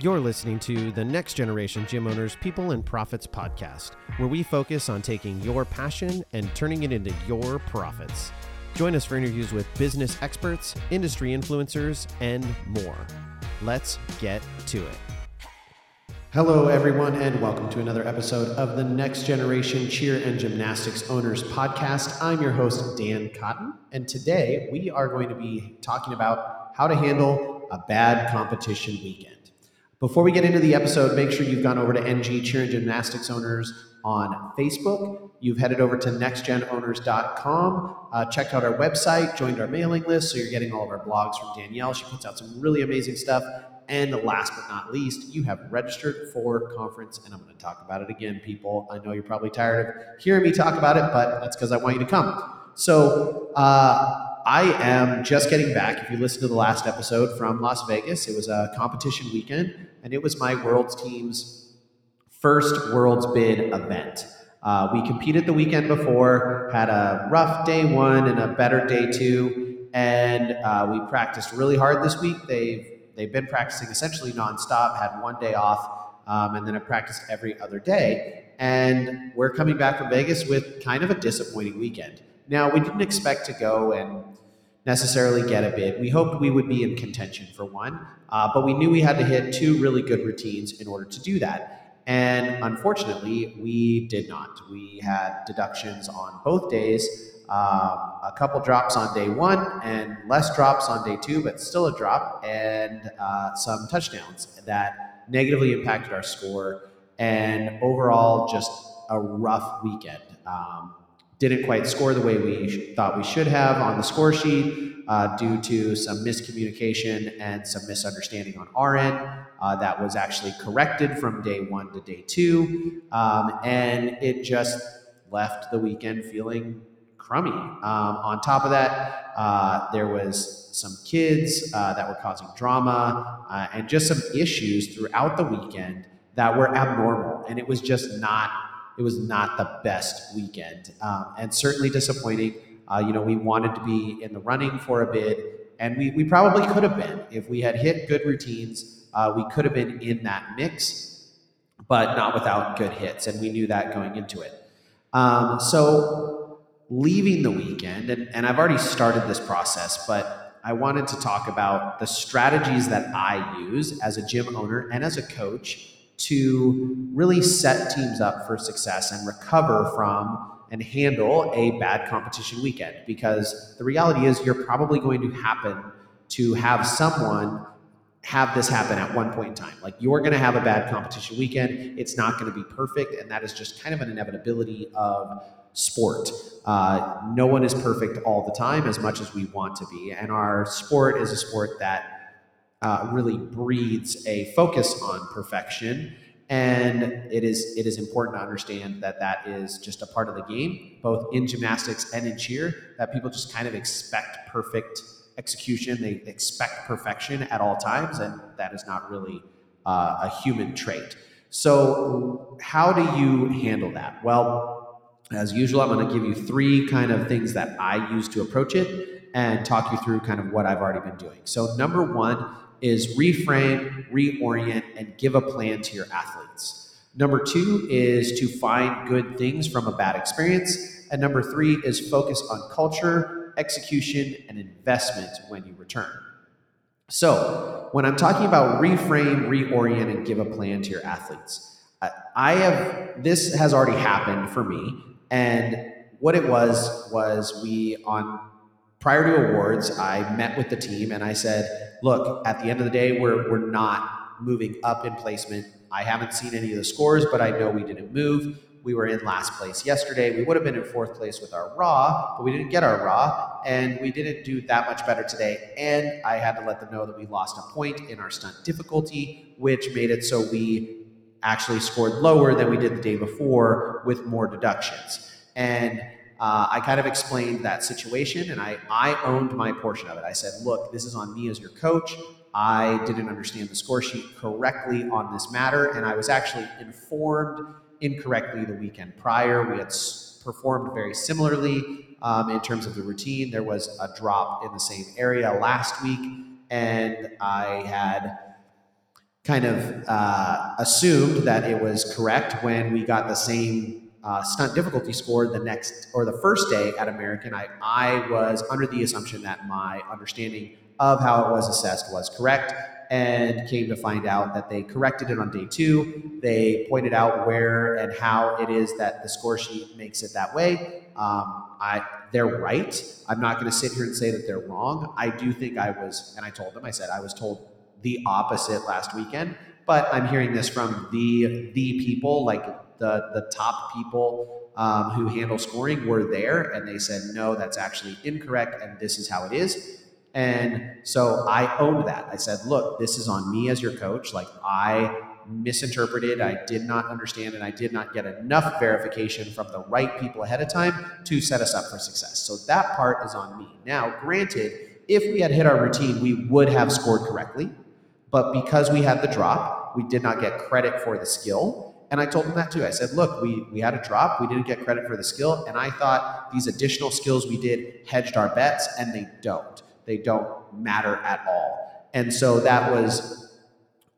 You're listening to the Next Generation Gym Owners People and Profits podcast, where we focus on taking your passion and turning it into your profits. Join us for interviews with business experts, industry influencers, and more. Let's get to it. Hello, everyone, and welcome to another episode of the Next Generation Cheer and Gymnastics Owners podcast. I'm your host, Dan Cotton, and today we are going to be talking about how to handle a bad competition weekend. Before we get into the episode, make sure you've gone over to NG Cheer and Gymnastics Owners on Facebook. You've headed over to nextgenowners.com, uh, checked out our website, joined our mailing list, so you're getting all of our blogs from Danielle. She puts out some really amazing stuff. And last but not least, you have registered for conference, and I'm going to talk about it again, people. I know you're probably tired of hearing me talk about it, but that's because I want you to come. So, uh, I am just getting back. If you listen to the last episode from Las Vegas, it was a competition weekend, and it was my world's team's first World's Bid event. Uh, we competed the weekend before, had a rough day one and a better day two, and uh, we practiced really hard this week. They've they've been practicing essentially nonstop. Had one day off, um, and then I practiced every other day. And we're coming back from Vegas with kind of a disappointing weekend. Now, we didn't expect to go and necessarily get a bid. We hoped we would be in contention for one, uh, but we knew we had to hit two really good routines in order to do that. And unfortunately, we did not. We had deductions on both days. Um, a couple drops on day one and less drops on day two, but still a drop, and uh, some touchdowns that negatively impacted our score. And overall, just a rough weekend. Um, didn't quite score the way we thought we should have on the score sheet uh, due to some miscommunication and some misunderstanding on our end. Uh, that was actually corrected from day one to day two. Um, and it just left the weekend feeling crummy. Um, on top of that, uh, there was some kids uh, that were causing drama uh, and just some issues throughout the weekend that were abnormal. And it was just not it was not the best weekend, um, and certainly disappointing. Uh, you know, we wanted to be in the running for a bid, and we, we probably could have been if we had hit good routines. Uh, we could have been in that mix, but not without good hits, and we knew that going into it. Um, so, leaving the weekend, and, and I've already started this process, but I wanted to talk about the strategies that I use as a gym owner and as a coach to really set teams up for success and recover from and handle a bad competition weekend because the reality is you're probably going to happen to have someone have this happen at one point in time. Like you're going to have a bad competition weekend. It's not going to be perfect. And that is just kind of an inevitability of sport. Uh, no one is perfect all the time as much as we want to be. And our sport is a sport that uh, really breeds a focus on perfection. And it is it is important to understand that that is just a part of the game, both in gymnastics and in cheer. That people just kind of expect perfect execution. They expect perfection at all times, and that is not really uh, a human trait. So, how do you handle that? Well, as usual, I'm going to give you three kind of things that I use to approach it and talk you through kind of what I've already been doing. So, number one is reframe, reorient, and give a plan to your athletes. Number two is to find good things from a bad experience. And number three is focus on culture, execution, and investment when you return. So, when I'm talking about reframe, reorient, and give a plan to your athletes, I have this has already happened for me. And what it was was we on prior to awards, I met with the team and I said, look, at the end of the day, we're, we're not moving up in placement. I haven't seen any of the scores, but I know we didn't move. We were in last place yesterday. We would have been in fourth place with our raw, but we didn't get our raw, and we didn't do that much better today. And I had to let them know that we lost a point in our stunt difficulty, which made it so we actually scored lower than we did the day before with more deductions. And uh, I kind of explained that situation and I, I owned my portion of it. I said, look, this is on me as your coach. I didn't understand the score sheet correctly on this matter, and I was actually informed incorrectly the weekend prior. We had performed very similarly um, in terms of the routine. There was a drop in the same area last week, and I had kind of uh, assumed that it was correct when we got the same uh, stunt difficulty score the next or the first day at American. I, I was under the assumption that my understanding of how it was assessed was correct and came to find out that they corrected it on day two. They pointed out where and how it is that the score sheet makes it that way. Um, I, they're right. I'm not going to sit here and say that they're wrong. I do think I was, and I told them, I said I was told the opposite last weekend, but I'm hearing this from the the people, like the the top people um, who handle scoring, were there, and they said no, that's actually incorrect, and this is how it is. And so I owned that. I said, look, this is on me as your coach. Like I misinterpreted, I did not understand, and I did not get enough verification from the right people ahead of time to set us up for success. So that part is on me. Now, granted, if we had hit our routine, we would have scored correctly. But because we had the drop, we did not get credit for the skill. And I told them that too. I said, look, we, we had a drop. We didn't get credit for the skill. And I thought these additional skills we did hedged our bets, and they don't. They don't matter at all. And so that was,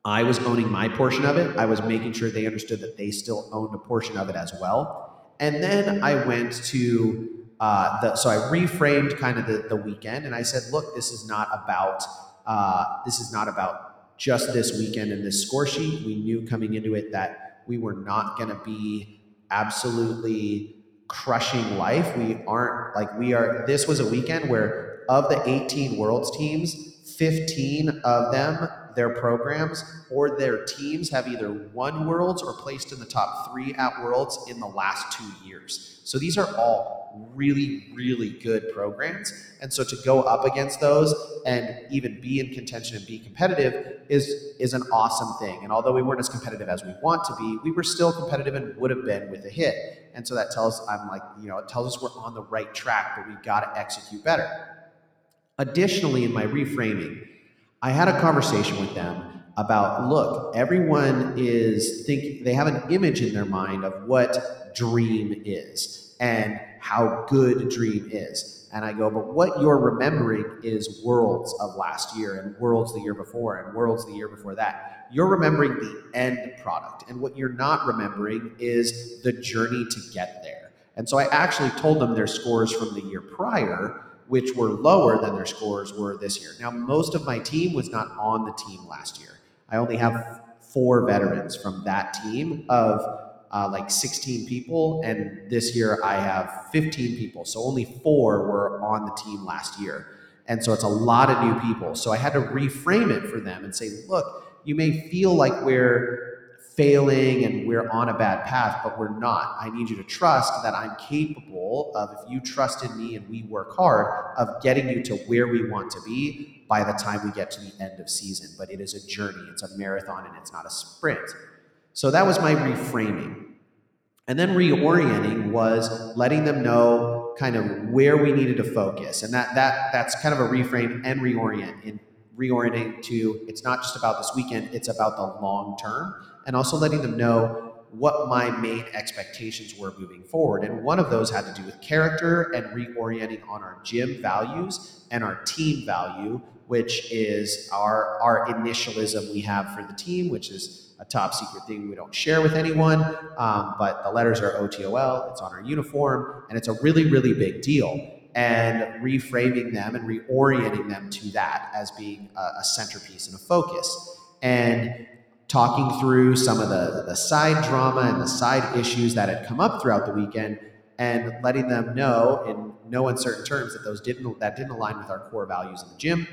I was owning my portion of it. I was making sure they understood that they still owned a portion of it as well. And then I went to, uh, the, so I reframed kind of the, the weekend and I said, look, this is not about, uh, this is not about just this weekend and this score sheet. We knew coming into it that we were not going to be absolutely crushing life. We aren't like we are. This was a weekend where of the 18 worlds teams, 15 of them, their programs or their teams have either won worlds or placed in the top three at worlds in the last two years. So these are all really, really good programs. And so to go up against those and even be in contention and be competitive is is an awesome thing. And although we weren't as competitive as we want to be, we were still competitive and would have been with a hit. And so that tells I'm like, you know, it tells us we're on the right track, but we got to execute better. Additionally, in my reframing, I had a conversation with them about look, everyone is think they have an image in their mind of what dream is and how good dream is. And I go, but what you're remembering is worlds of last year and worlds the year before and worlds the year before that. You're remembering the end product. And what you're not remembering is the journey to get there. And so I actually told them their scores from the year prior which were lower than their scores were this year. Now, most of my team was not on the team last year. I only have four veterans from that team of uh, like 16 people, and this year I have 15 people. So only four were on the team last year. And so it's a lot of new people. So I had to reframe it for them and say, look, you may feel like we're failing and we're on a bad path, but we're not. I need you to trust that I'm capable of, if you trust in me and we work hard, of getting you to where we want to be by the time we get to the end of season. But it is a journey, it's a marathon, and it's not a sprint. So that was my reframing. And then reorienting was letting them know kind of where we needed to focus. And that that that's kind of a reframe and reorient in reorienting to it's not just about this weekend, it's about the long term and also letting them know what my main expectations were moving forward. And one of those had to do with character and reorienting on our gym values and our team value, which is our, our initialism we have for the team, which is a top secret thing we don't share with anyone. Um, but the letters are OTOL, it's on our uniform, and it's a really, really big deal. And reframing them and reorienting them to that as being a, a centerpiece and a focus. And talking through some of the, the side drama and the side issues that had come up throughout the weekend and letting them know in no uncertain terms that those didn't that didn't align with our core values in the gym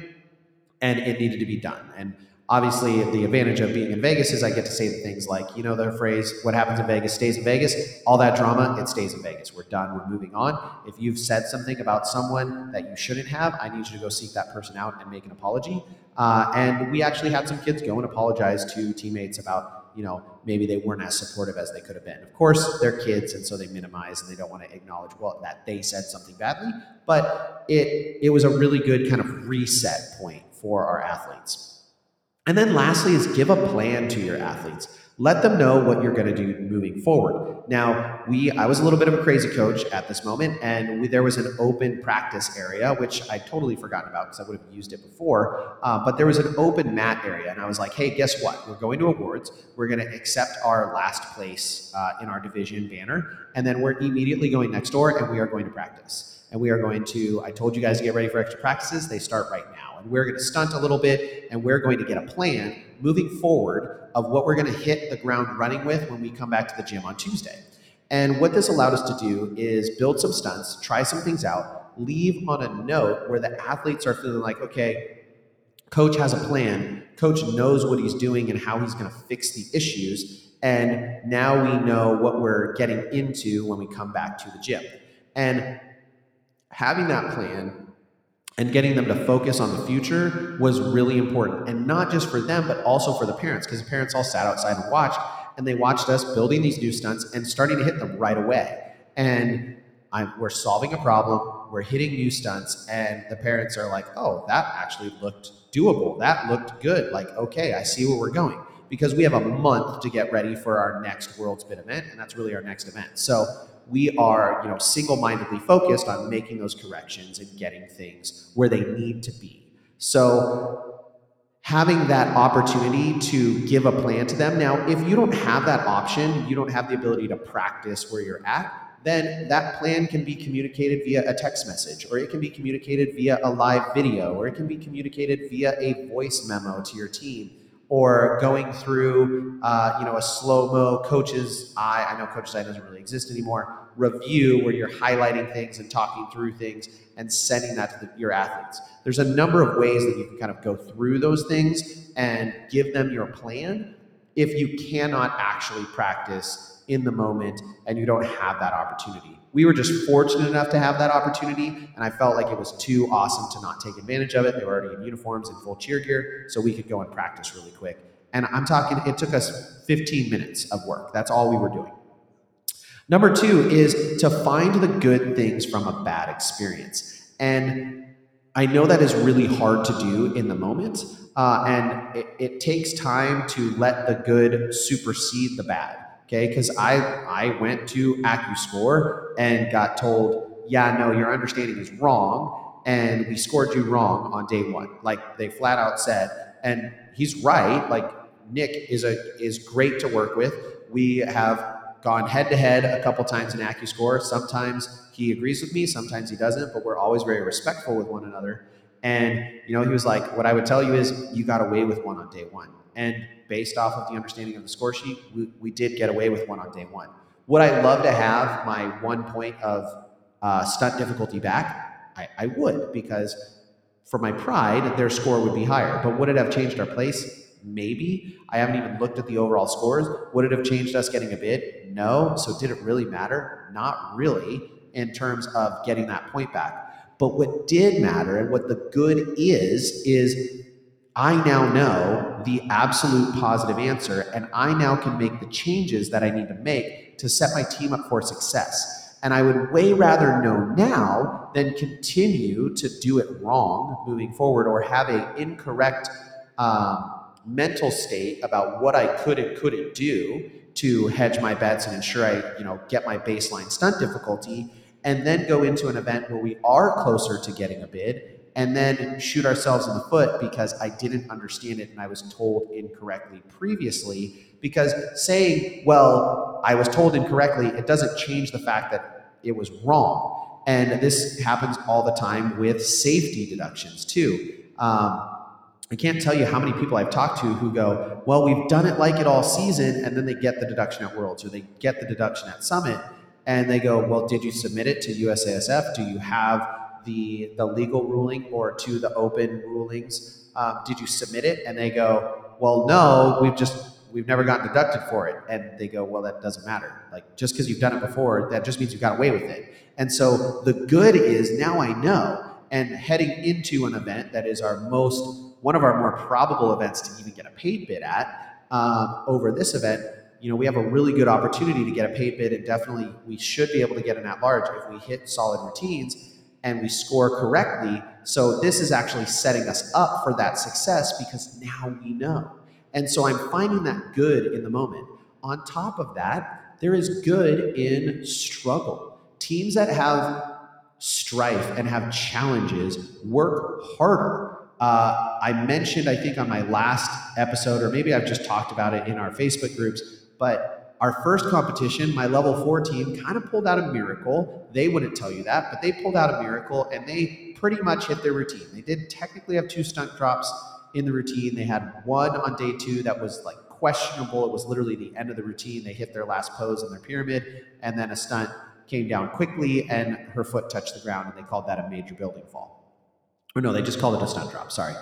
and it needed to be done. And obviously the advantage of being in vegas is i get to say things like you know the phrase what happens in vegas stays in vegas all that drama it stays in vegas we're done we're moving on if you've said something about someone that you shouldn't have i need you to go seek that person out and make an apology uh, and we actually had some kids go and apologize to teammates about, you know, maybe they weren't as supportive as they could have been. Of course, they're kids, and so they minimize and they don't want to acknowledge well that they said something badly. But it it was a really good kind of reset point for our athletes. And then lastly is give a plan to your athletes. let them know what you're going to do moving forward. Now we i was a little bit of a crazy coach at this moment and we, there was an open practice area which i totally forgotten about because i would have used it before uh, but there was an open mat area and i was like hey guess what? We're going to awards. We're going to accept our last place uh, in our division banner and then we're immediately going next door and we are going to practice. And we are going to i told you guys to get ready for extra practices. They start right now and we're going to stunt a little bit and we're going to get a plan moving forward of what we're going to hit the ground running with when we come back to the gym on Tuesday. And what this allowed us to do is build some stunts, try some things out, leave on a note where the athletes are feeling like, okay, coach has a plan, coach knows what he's doing and how he's going to fix the issues. And now we know what we're getting into when we come back to the gym. And having that plan and getting them to focus on the future was really important. And not just for them but also for the parents because the parents all sat outside and watched and they watched us building these new stunts and starting to hit them right away. And I'm, we're solving a problem we're hitting new stunts and the parents are like oh that actually looked doable. That looked good. Like okay i see where we're going. Because we have a month to get ready for our next World's spin event and that's really our next event. So we are you know single-mindedly focused on making those corrections and getting things where they need to be. So having that opportunity to give a plan to them now if you don't have that option you don't have the ability to practice where you're at then that plan can be communicated via a text message or it can be communicated via a live video or it can be communicated via a voice memo to your team or going through, uh, you know, a slow mo coach's eye. I know coach's eye doesn't really exist anymore. Review where you're highlighting things and talking through things and sending that to the, your athletes. There's a number of ways that you can kind of go through those things and give them your plan if you cannot actually practice in the moment and you don't have that opportunity. We were just fortunate enough to have that opportunity, and I felt like it was too awesome to not take advantage of it. They were already in uniforms and full cheer gear, so we could go and practice really quick. And I'm talking, it took us 15 minutes of work. That's all we were doing. Number two is to find the good things from a bad experience. And I know that is really hard to do in the moment, uh, and it, it takes time to let the good supersede the bad okay? Because i i went to accuscore and got told yeah no your understanding is wrong and we scored you wrong on day one. Like they flat out said and he's right like nick is a is great to work with. We have gone head to head a couple times in accuscore sometimes he agrees with me sometimes he doesn't but we're always very respectful with one another and you know he was like what i would tell you is you got away with one on day one and based off of the understanding of the score sheet, we, we did get away with one on day one. Would I love to have my one point of uh, stunt difficulty back? I, I would, because for my pride, their score would be higher. But would it have changed our place? Maybe. I haven't even looked at the overall scores. Would it have changed us getting a bid? No. So did it really matter? Not really in terms of getting that point back. But what did matter and what the good is, is I now know the absolute positive answer, and I now can make the changes that I need to make to set my team up for success. And I would way rather know now than continue to do it wrong moving forward or have an incorrect um, mental state about what I could and couldn't do to hedge my bets and ensure I, you know, get my baseline stunt difficulty, and then go into an event where we are closer to getting a bid and then shoot ourselves in the foot because I didn't understand it and I was told incorrectly previously. Because saying, well, I was told incorrectly, it doesn't change the fact that it was wrong. And this happens all the time with safety deductions too. Um, I can't tell you how many people I've talked to who go, well, we've done it like it all season, and then they get the deduction at Worlds or they get the deduction at Summit, and they go, well, did you submit it to USASF? Do you have the the legal ruling or to the open rulings? Um, did you submit it? And they go, well, no, we've just we've never gotten deducted for it. And they go, well, that doesn't matter. Like just because you've done it before, that just means you got away with it. And so the good is now I know. And heading into an event that is our most one of our more probable events to even get a paid bid at um, over this event, you know, we have a really good opportunity to get a paid bid, and definitely we should be able to get an at large if we hit solid routines and we score correctly. So this is actually setting us up for that success because now we know. And so I'm finding that good in the moment. On top of that, there is good in struggle. Teams that have strife and have challenges work harder. Uh, I mentioned, I think, on my last episode, or maybe I've just talked about it in our Facebook groups, but our first competition, my level four team, kind of pulled out a miracle. They wouldn't tell you that, but they pulled out a miracle and they pretty much hit their routine. They did technically have two stunt drops in the routine. They had one on day two that was like questionable. It was literally the end of the routine. They hit their last pose in their pyramid, and then a stunt came down quickly and her foot touched the ground, and they called that a major building fall. Or no, they just called it a stunt drop, sorry.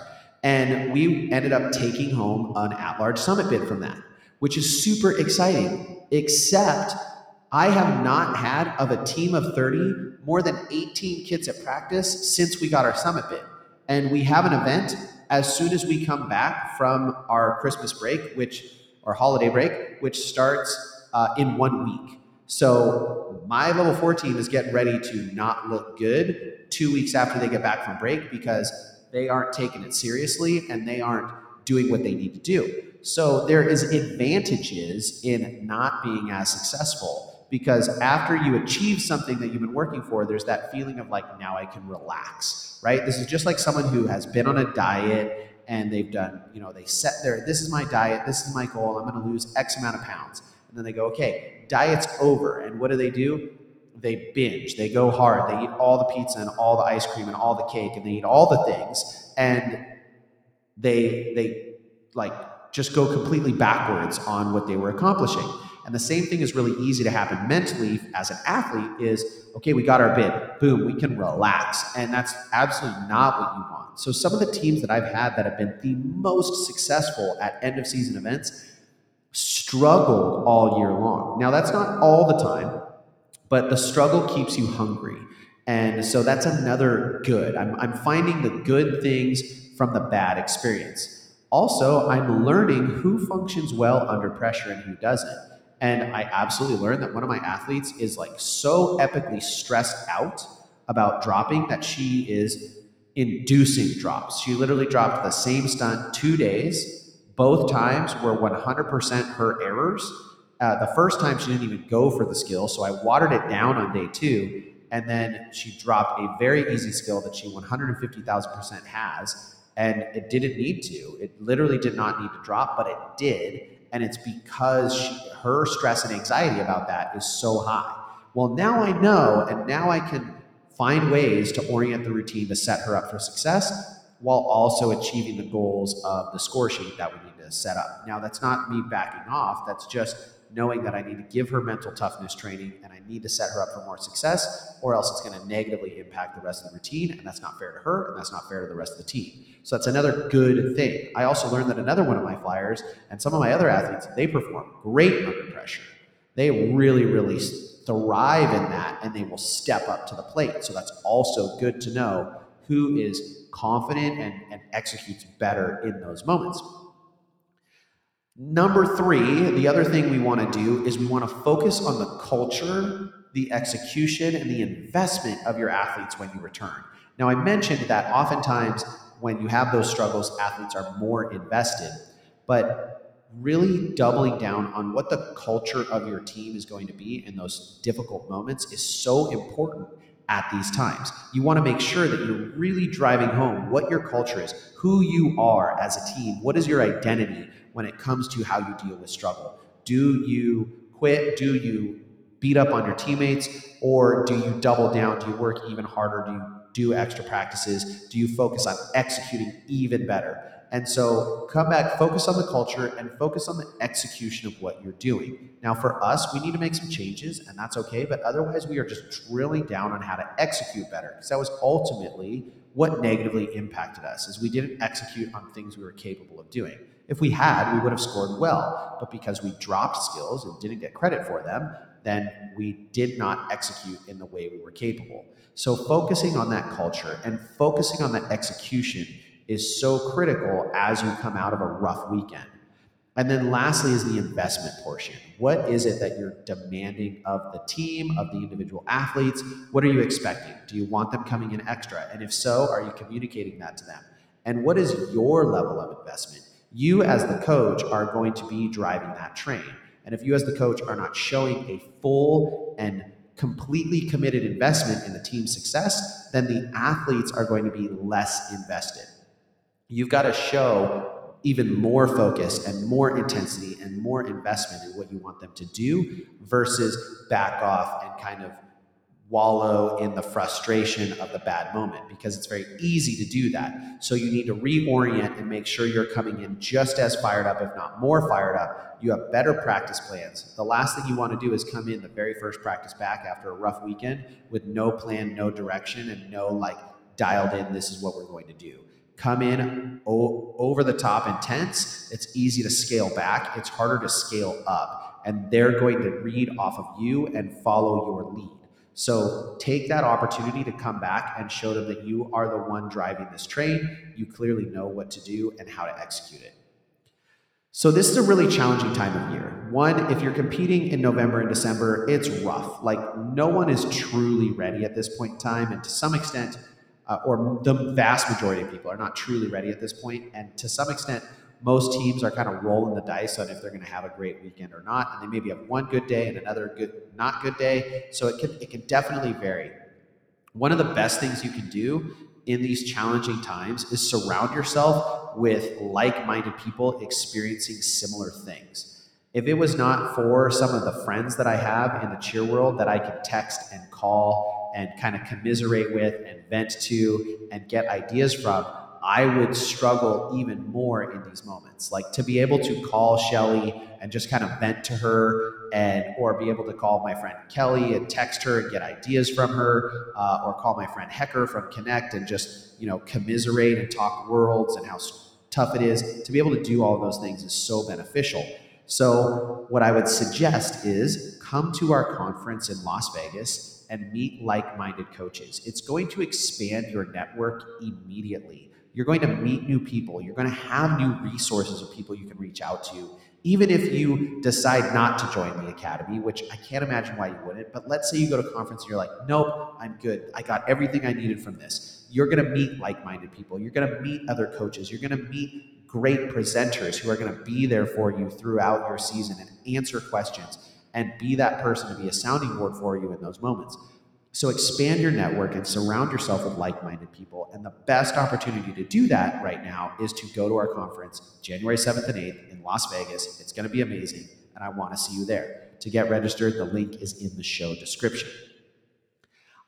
And we ended up taking home an at large summit bid from that, which is super exciting, except I have not had of a team of 30 more than 18 kids at practice since we got our summit bid. And we have an event as soon as we come back from our Christmas break, which or holiday break, which starts uh, in one week. So my level four team is getting ready to not look good two weeks after they get back from break because they aren't taking it seriously and they aren't doing what they need to do. So there is advantages in not being as successful because after you achieve something that you've been working for, there's that feeling of like now I can relax, right? This is just like someone who has been on a diet and they've done, you know, they set their this is my diet, this is my goal, I'm going to lose X amount of pounds. And then they go, okay, diet's over. And what do they do? They binge. They go hard. They eat all the pizza and all the ice cream and all the cake and they eat all the things. And they they like just go completely backwards on what they were accomplishing. And the same thing is really easy to happen mentally as an athlete is okay, we got our bid. Boom, we can relax. And that's absolutely not what you want. So some of the teams that I've had that have been the most successful at end of season events struggled all year long. Now that's not all the time, but the struggle keeps you hungry. And so that's another good. I'm, I'm finding the good things from the bad experience. Also, I'm learning who functions well under pressure and who doesn't. And I absolutely learned that one of my athletes is like so epically stressed out about dropping that she is inducing drops. She literally dropped the same stunt two days. Both times were 100% her errors. Uh, the first time she didn't even go for the skill, so I watered it down on day two. And then she dropped a very easy skill that she 150,000% has. And it didn't need to. It literally did not need to drop, but it did and it's because she, her stress and anxiety about that is so high. Well, now I know, and now I can find ways to orient the routine to set her up for success while also achieving the goals of the score sheet that we need to set up. Now, that's not me backing off, that's just knowing that I need to give her mental toughness training and I need to set her up for more success, or else it's going to negatively impact the rest of the routine, and that's not fair to her, and that's not fair to the rest of the team. So that's another good thing. I also learned that another one of my flyers and some of my other athletes, they perform great under pressure. They really, really thrive in that and they will step up to the plate. So that's also good to know who is confident and, and executes better in those moments. Number three, the other thing we want to do is we want to focus on the culture, the execution, and the investment of your athletes when you return. Now, I mentioned that oftentimes when you have those struggles, athletes are more invested. But really doubling down on what the culture of your team is going to be in those difficult moments is so important at these times. You want to make sure that you're really driving home what your culture is, who you are as a team, what is your identity when it comes to how you deal with struggle. Do you quit? Do you beat up on your teammates? Or do you double down? Do you work even harder? Do you do extra practices? Do you focus on executing even better? And so come back, focus on the culture and focus on the execution of what you're doing. Now, for us, we need to make some changes, and that's okay. But otherwise, we are just drilling down on how to execute better because that was ultimately what negatively impacted us is we didn't execute on things we were capable of doing. If we had, we would have scored well. But because we dropped skills and didn't get credit for them, then we did not execute in the way we were capable. So, focusing on that culture and focusing on that execution is so critical as you come out of a rough weekend. And then, lastly, is the investment portion. What is it that you're demanding of the team, of the individual athletes? What are you expecting? Do you want them coming in extra? And if so, are you communicating that to them? And what is your level of investment? You, as the coach, are going to be driving that train. And if you, as the coach, are not showing a full and completely committed investment in the team's success, then the athletes are going to be less invested. You've got to show even more focus and more intensity and more investment in what you want them to do versus back off and kind of wallow in the frustration of the bad moment because it's very easy to do that. So you need to reorient and make sure you're coming in just as fired up, if not more fired up. You have better practice plans. The last thing you want to do is come in the very first practice back after a rough weekend with no plan, no direction, and no like dialed in, this is what we're going to do. Come in o- over the top intense. It's easy to scale back, it's harder to scale up. And they're going to read off of you and follow your lead. So take that opportunity to come back and show them that you are the one driving this train. You clearly know what to do and how to execute it. So this is a really challenging time of year. One, if you're competing in November and December, it's rough. Like no one is truly ready at this point in time, and to some extent, uh, or the vast majority of people are not truly ready at this point, and to some extent, most teams are kind of rolling the dice on if they're going to have a great weekend or not, and they maybe have one good day and another good not good day. So it can it can definitely vary. One of the best things you can do in these challenging times is surround yourself with like-minded people experiencing similar things. If it was not for some of the friends that I have in the cheer world that I can text and call and kind of commiserate with and vent to and get ideas from, I would struggle even more in these moments. Like to be able to call Shelly and just kind of vent to her, and or be able to call my friend Kelly and text her and get ideas from her, uh, or call my friend Hecker from Connect and just you know commiserate and talk worlds and how tough it is. To be able to do all those things is so beneficial. So what I would suggest is come to our conference in Las Vegas and meet like-minded coaches. It's going to expand your network immediately you're going to meet new people. You're going to have new resources of people you can reach out to. Even if you decide not to join the academy, which I can't imagine why you wouldn't, but let's say you go to a conference and you're like, nope, I'm good. I got everything I needed from this. You're going to meet like minded people. You're going to meet other coaches. You're going to meet great presenters who are going to be there for you throughout your season and answer questions and be that person to be a sounding board for you in those moments. So expand your network and surround yourself with like-minded people. And the best opportunity to do that right now is to go to our conference January 7th and 8th in Las Vegas. It's going to be amazing and I want to see you there. To get registered, the link is in the show description.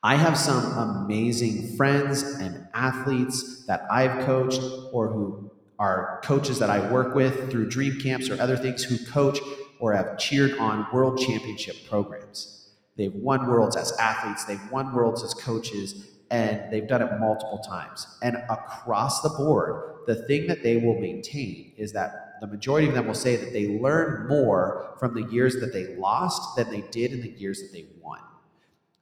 I have some amazing friends and athletes that I've coached or who are coaches that I work with through dream camps or other things who coach or have cheered on world championship programs. They've won worlds as athletes, they've won worlds as coaches, and they've done it multiple times. And across the board, the thing that they will maintain is that the majority of them will say that they learn more from the years that they lost than they did in the years that they won.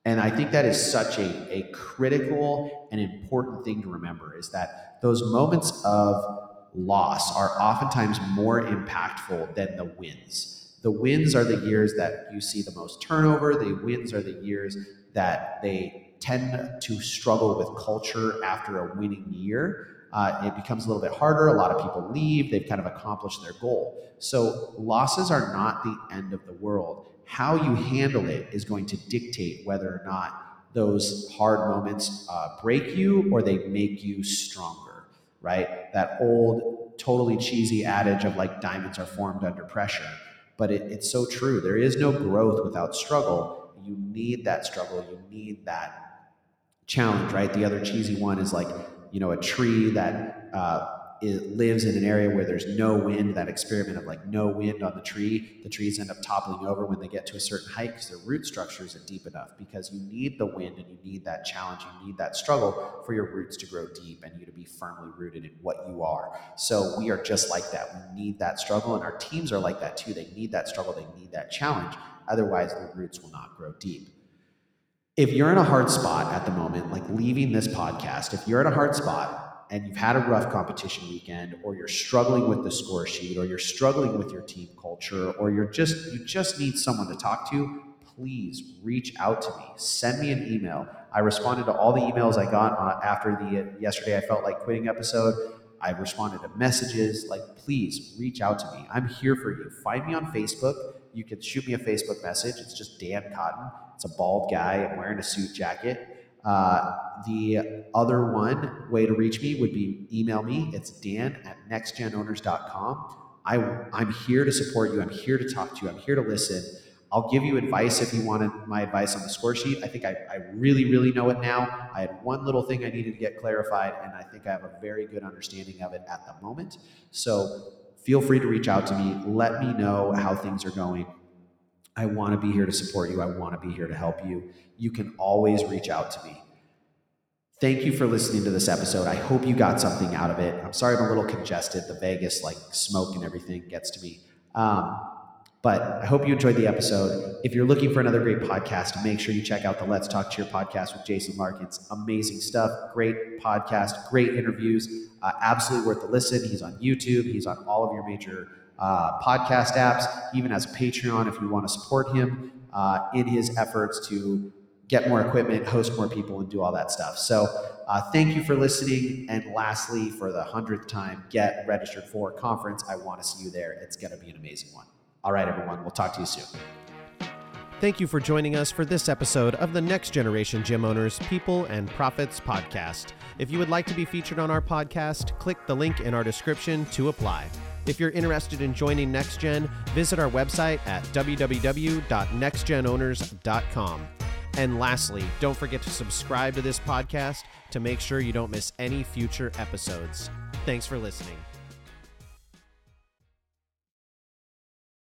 And I think that is such a, a critical and important thing to remember is that those moments of loss are oftentimes more impactful than the wins the wins are the years that you see the most turnover. The wins are the years that they tend to struggle with culture after a winning year. Uh, it becomes a little bit harder. A lot of people leave. They've kind of accomplished their goal. So losses are not the end of the world. How you handle it is going to dictate whether or not those hard moments uh, break you or they make you stronger, right? That old, totally cheesy adage of like diamonds are formed under pressure but it, it's so true. There is no growth without struggle. You need that struggle. You need that challenge, right? The other cheesy one is like, you know, a tree that uh, it lives in an area where there's no wind, that experiment of like no wind on the tree, the trees end up toppling over when they get to a certain height because their root structure isn't deep enough. Because you need the wind and you need that challenge, you need that struggle for your roots to grow deep and you to be firmly rooted in what you are. So we are just like that. We need that struggle, and our teams are like that too. They need that struggle, they need that challenge. Otherwise, the roots will not grow deep. If you're in a hard spot at the moment, like leaving this podcast, if you're in a hard spot, and you've had a rough competition weekend or you're struggling with the score sheet or you're struggling with your team culture or you're just you just need someone to talk to please reach out to me send me an email i responded to all the emails i got uh, after the yesterday i felt like quitting episode I've responded to messages. Like, please reach out to me. I'm here for you. Find me on Facebook. You can shoot me a Facebook message. It's just Dan Cotton. It's a bald guy. I'm wearing a suit jacket. Uh, the other one way to reach me would be email me. It's dan at nextgenowners.com. I, I'm here to support you. I'm here to talk to you. I'm here to listen. I'll give you advice if you wanted my advice on the score sheet. I think I, I really, really know it now. I had one little thing I needed to get clarified, and I think I have a very good understanding of it at the moment. So feel free to reach out to me. Let me know how things are going. I want to be here to support you. I want to be here to help you. You can always reach out to me. Thank you for listening to this episode. I hope you got something out of it. I'm sorry I'm a little congested. The Vegas like smoke and everything gets to me. Um, but I hope you enjoyed the episode. If you're looking for another great podcast, make sure you check out the Let's Talk Cheer podcast with Jason Larkins. Amazing stuff, great podcast, great interviews, uh, absolutely worth the listen. He's on YouTube, he's on all of your major uh, podcast apps, even has a Patreon if you want to support him uh, in his efforts to get more equipment, host more people, and do all that stuff. So, uh, thank you for listening. And lastly, for the hundredth time, get registered for conference. I want to see you there. It's going to be an amazing one. All right, everyone. We'll talk to you soon. Thank you for joining us for this episode of the Next Generation Gym Owners People and Profits podcast. If you would like to be featured on our podcast, click the link in our description to apply. If you're interested in joining NextGen, visit our website at www.nextgenowners.com. And lastly, don't forget to subscribe to this podcast to make sure you don't miss any future episodes. Thanks for listening.